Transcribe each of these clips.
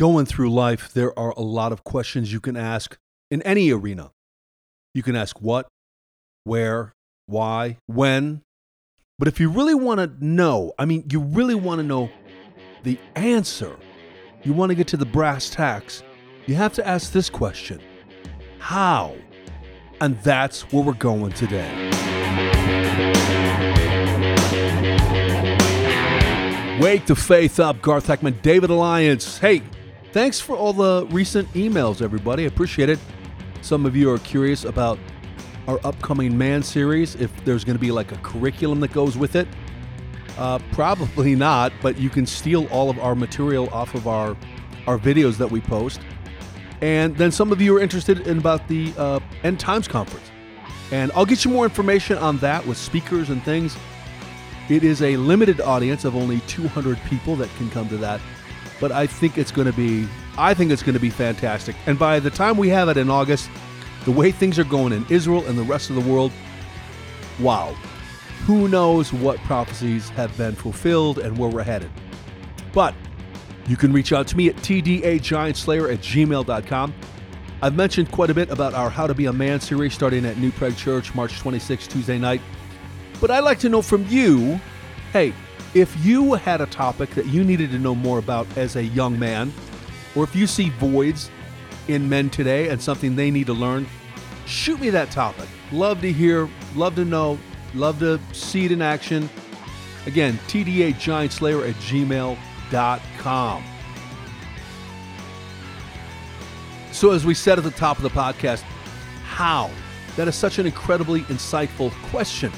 going through life, there are a lot of questions you can ask in any arena. You can ask what, where, why, when. But if you really want to know, I mean, you really want to know the answer, you want to get to the brass tacks, you have to ask this question How? And that's where we're going today. Wake the faith up, Garth Heckman, David Alliance. Hey, thanks for all the recent emails, everybody. I appreciate it. Some of you are curious about our upcoming Man series, if there's going to be like a curriculum that goes with it. Uh, probably not, but you can steal all of our material off of our, our videos that we post. And then some of you are interested in about the uh, End Times Conference. And I'll get you more information on that with speakers and things. It is a limited audience of only 200 people that can come to that, but I think it's going to be I think it's going to be fantastic. And by the time we have it in August, the way things are going in Israel and the rest of the world, wow. Who knows what prophecies have been fulfilled and where we're headed. But you can reach out to me at tdagiantslayer at gmail.com. I've mentioned quite a bit about our How to Be a Man series starting at New Prague Church March 26, Tuesday night. But I'd like to know from you hey, if you had a topic that you needed to know more about as a young man, or if you see voids in men today and something they need to learn, shoot me that topic. Love to hear, love to know, love to see it in action. Again, tdagiantslayer at gmail.com. So, as we said at the top of the podcast, how? That is such an incredibly insightful question.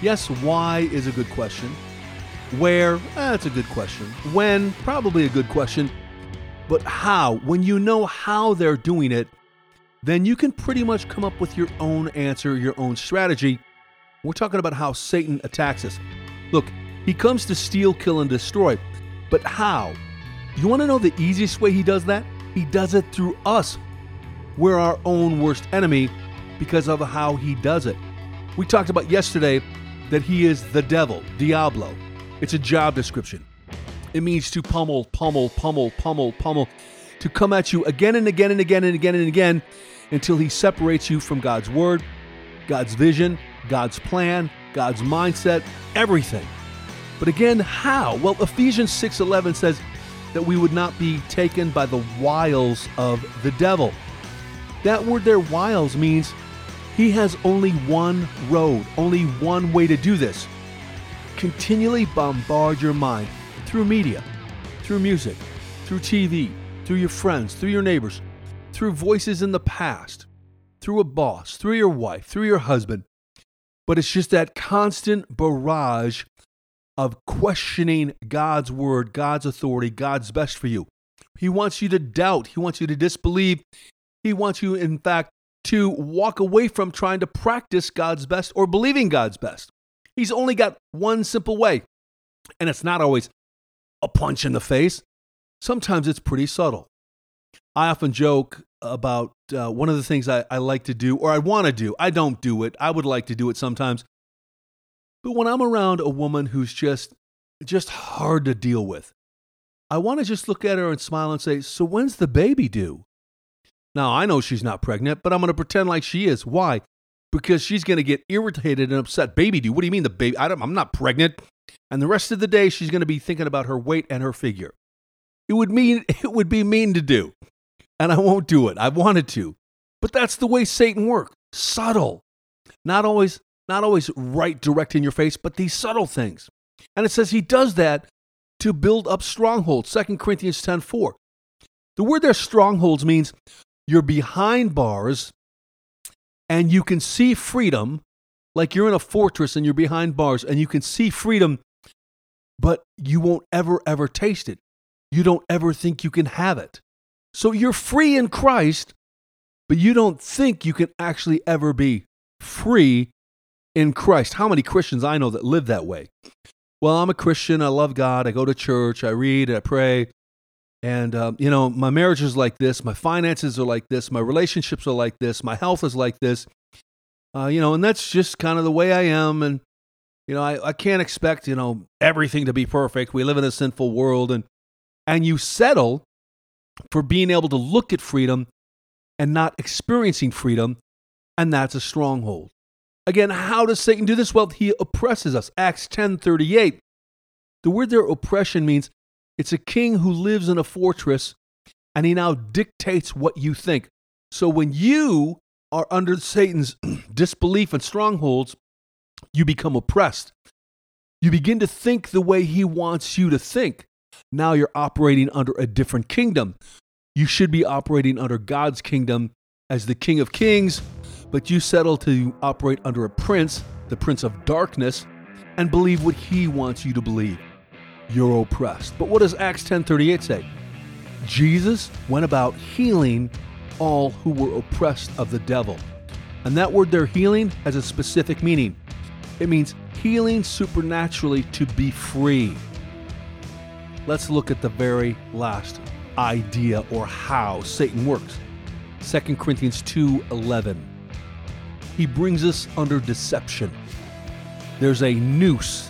Yes, why is a good question. Where? Eh, that's a good question. When? Probably a good question. But how? When you know how they're doing it, then you can pretty much come up with your own answer, your own strategy. We're talking about how Satan attacks us. Look, he comes to steal, kill, and destroy. But how? You want to know the easiest way he does that? He does it through us. We're our own worst enemy because of how he does it. We talked about yesterday that he is the devil, Diablo. It's a job description. It means to pummel, pummel, pummel, pummel, pummel, to come at you again and again and again and again and again until he separates you from God's word, God's vision, God's plan, God's mindset, everything. But again, how? Well, Ephesians 6:11 says that we would not be taken by the wiles of the devil. That word there wiles means he has only one road, only one way to do this. Continually bombard your mind through media, through music, through TV, through your friends, through your neighbors, through voices in the past, through a boss, through your wife, through your husband. But it's just that constant barrage of questioning God's word, God's authority, God's best for you. He wants you to doubt, He wants you to disbelieve. He wants you, in fact, to walk away from trying to practice God's best or believing God's best. He's only got one simple way, and it's not always a punch in the face. Sometimes it's pretty subtle. I often joke about uh, one of the things I, I like to do, or I want to do. I don't do it. I would like to do it sometimes. But when I'm around a woman who's just just hard to deal with, I want to just look at her and smile and say, "So when's the baby due?" Now, I know she's not pregnant, but I'm going to pretend like she is. Why? Because she's going to get irritated and upset. Baby, do what do you mean the baby? I don't, I'm not pregnant. And the rest of the day, she's going to be thinking about her weight and her figure. It would mean it would be mean to do, and I won't do it. I wanted to, but that's the way Satan works. Subtle, not always, not always right direct in your face, but these subtle things. And it says he does that to build up strongholds. 2 Corinthians 10 4. The word there, strongholds, means you're behind bars and you can see freedom like you're in a fortress and you're behind bars and you can see freedom, but you won't ever, ever taste it. You don't ever think you can have it. So you're free in Christ, but you don't think you can actually ever be free in Christ. How many Christians I know that live that way? Well, I'm a Christian. I love God. I go to church. I read. I pray. And, uh, you know, my marriage is like this, my finances are like this, my relationships are like this, my health is like this. Uh, you know, and that's just kind of the way I am. And, you know, I, I can't expect, you know, everything to be perfect. We live in a sinful world and, and you settle for being able to look at freedom and not experiencing freedom, and that's a stronghold. Again, how does Satan do this? Well, he oppresses us. Acts 10:38. The word there oppression means it's a king who lives in a fortress and he now dictates what you think. So when you are under Satan's disbelief and strongholds, you become oppressed. You begin to think the way he wants you to think. Now you're operating under a different kingdom. You should be operating under God's kingdom as the King of Kings, but you settle to operate under a prince, the prince of darkness, and believe what he wants you to believe. You're oppressed. But what does Acts 10:38 say? Jesus went about healing all who were oppressed of the devil. And that word there, healing, has a specific meaning. It means healing supernaturally to be free. Let's look at the very last idea or how Satan works. 2 Corinthians 2:11. He brings us under deception. There's a noose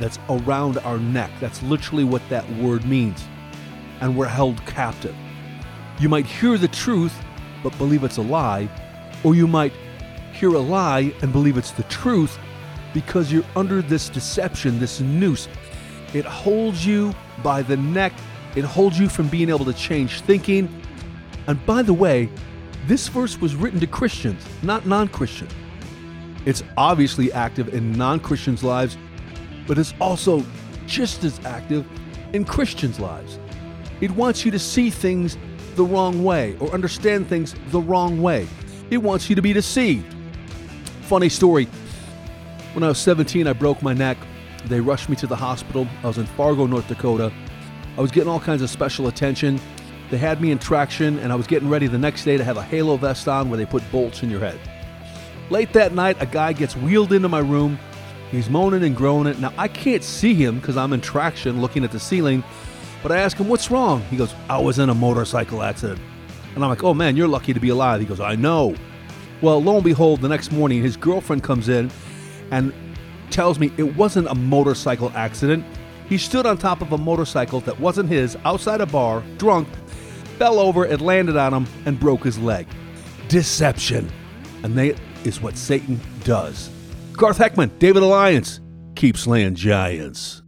that's around our neck. That's literally what that word means. And we're held captive. You might hear the truth but believe it's a lie, or you might hear a lie and believe it's the truth because you're under this deception, this noose. It holds you by the neck, it holds you from being able to change thinking. And by the way, this verse was written to Christians, not non Christians. It's obviously active in non Christians' lives, but it's also just as active in Christians' lives. It wants you to see things the wrong way or understand things the wrong way. It wants you to be deceived. Funny story when I was 17, I broke my neck. They rushed me to the hospital. I was in Fargo, North Dakota. I was getting all kinds of special attention. They had me in traction, and I was getting ready the next day to have a halo vest on where they put bolts in your head. Late that night, a guy gets wheeled into my room. He's moaning and groaning. Now, I can't see him because I'm in traction looking at the ceiling, but I ask him, What's wrong? He goes, I was in a motorcycle accident. And I'm like, Oh man, you're lucky to be alive. He goes, I know. Well, lo and behold, the next morning, his girlfriend comes in and tells me it wasn't a motorcycle accident. He stood on top of a motorcycle that wasn't his outside a bar, drunk, fell over, it landed on him, and broke his leg. Deception. And that is what Satan does. Garth Heckman, David Alliance, keep slaying giants.